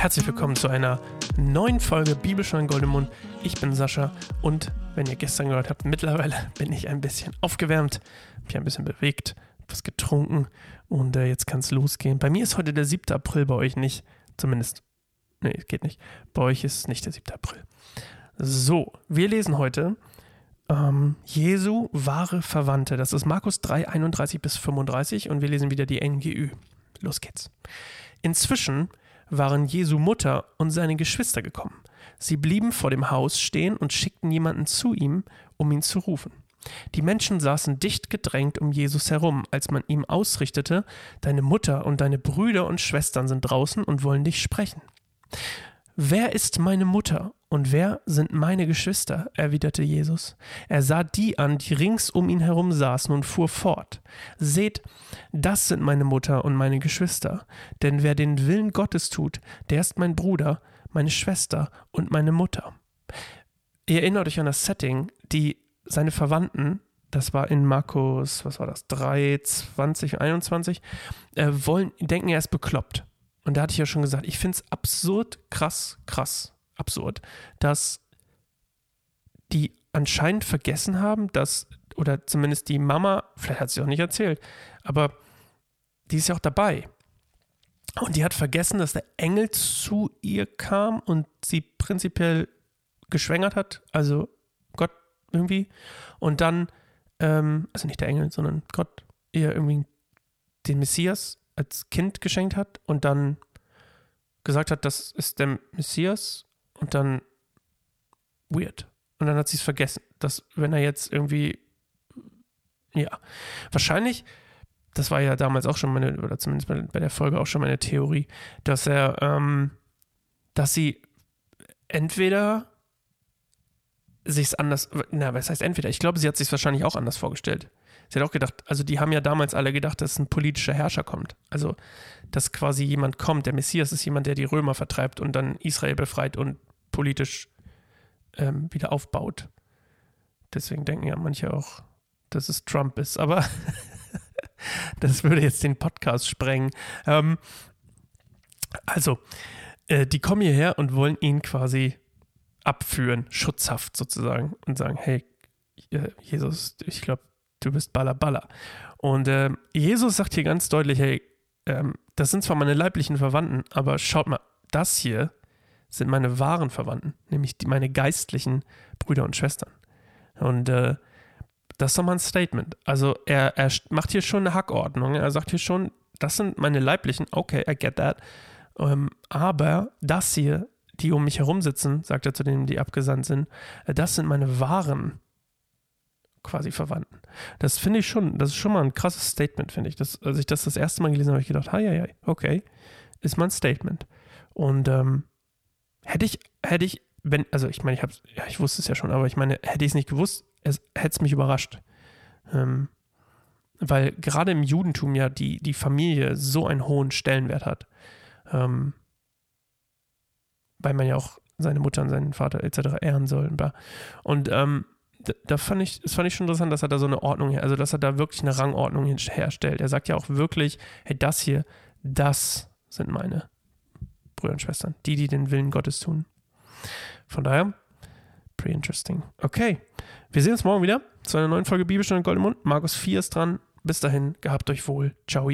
Herzlich willkommen zu einer neuen Folge Bibelstein Goldemund. Ich bin Sascha und wenn ihr gestern gehört habt, mittlerweile bin ich ein bisschen aufgewärmt, mich ein bisschen bewegt, was getrunken und äh, jetzt kann es losgehen. Bei mir ist heute der 7. April, bei euch nicht. Zumindest, nee, geht nicht. Bei euch ist nicht der 7. April. So, wir lesen heute ähm, Jesu wahre Verwandte. Das ist Markus 3, 31 bis 35 und wir lesen wieder die NGÜ. Los geht's. Inzwischen waren Jesu Mutter und seine Geschwister gekommen. Sie blieben vor dem Haus stehen und schickten jemanden zu ihm, um ihn zu rufen. Die Menschen saßen dicht gedrängt um Jesus herum, als man ihm ausrichtete, Deine Mutter und deine Brüder und Schwestern sind draußen und wollen dich sprechen. Wer ist meine Mutter und wer sind meine Geschwister? erwiderte Jesus. Er sah die an, die rings um ihn herum saßen und fuhr fort. Seht, das sind meine Mutter und meine Geschwister, denn wer den Willen Gottes tut, der ist mein Bruder, meine Schwester und meine Mutter. Ihr erinnert euch an das Setting, die seine Verwandten, das war in Markus, was war das, 3, 20, 21, äh, wollen, denken, er ist bekloppt. Und da hatte ich ja schon gesagt, ich finde es absurd, krass, krass, absurd, dass die anscheinend vergessen haben, dass, oder zumindest die Mama, vielleicht hat sie auch nicht erzählt, aber die ist ja auch dabei. Und die hat vergessen, dass der Engel zu ihr kam und sie prinzipiell geschwängert hat, also Gott irgendwie. Und dann, ähm, also nicht der Engel, sondern Gott ihr irgendwie den Messias als Kind geschenkt hat und dann gesagt hat, das ist der Messias und dann weird. Und dann hat sie es vergessen, dass wenn er jetzt irgendwie, ja, wahrscheinlich, das war ja damals auch schon meine, oder zumindest bei, der Folge auch schon meine Theorie, dass er, ähm, dass sie entweder sich anders, na, was heißt entweder? Ich glaube, sie hat sich wahrscheinlich auch anders vorgestellt. Sie hat auch gedacht, also die haben ja damals alle gedacht, dass ein politischer Herrscher kommt. Also, dass quasi jemand kommt. Der Messias ist jemand, der die Römer vertreibt und dann Israel befreit und politisch ähm, wieder aufbaut. Deswegen denken ja manche auch, dass es Trump ist. Aber das würde jetzt den Podcast sprengen. Ähm, also, äh, die kommen hierher und wollen ihn quasi abführen, schutzhaft sozusagen, und sagen, hey, äh, Jesus, ich glaube, du bist Baller Baller. Und äh, Jesus sagt hier ganz deutlich, hey, ähm, das sind zwar meine leiblichen Verwandten, aber schaut mal, das hier sind meine wahren Verwandten, nämlich die, meine geistlichen Brüder und Schwestern. Und äh, das ist doch mal ein Statement. Also er, er macht hier schon eine Hackordnung. Er sagt hier schon, das sind meine leiblichen, okay, I get that. Ähm, aber das hier, die um mich herum sitzen, sagt er zu denen, die abgesandt sind, äh, das sind meine wahren quasi Verwandten. Das finde ich schon, das ist schon mal ein krasses Statement, finde ich. Das, als ich das das erste Mal gelesen habe, habe ich gedacht, hi, hi, okay, ist mal ein Statement. Und ähm, hätte ich, hätte ich, wenn, also ich meine, ich habe, ja, ich wusste es ja schon, aber ich meine, hätte ich es nicht gewusst, es hätte es mich überrascht. Ähm, weil gerade im Judentum ja die, die Familie so einen hohen Stellenwert hat. Ähm, weil man ja auch seine Mutter und seinen Vater etc. ehren soll. Und ähm, da, da, fand ich, das fand ich schon interessant, dass er da so eine Ordnung, also dass er da wirklich eine Rangordnung herstellt. Er sagt ja auch wirklich, hey, das hier, das sind meine Brüder und Schwestern, die, die den Willen Gottes tun. Von daher, pretty interesting. Okay, wir sehen uns morgen wieder zu einer neuen Folge Bibelstunde Gold im Mund. Markus 4 ist dran. Bis dahin, gehabt euch wohl. Ciao.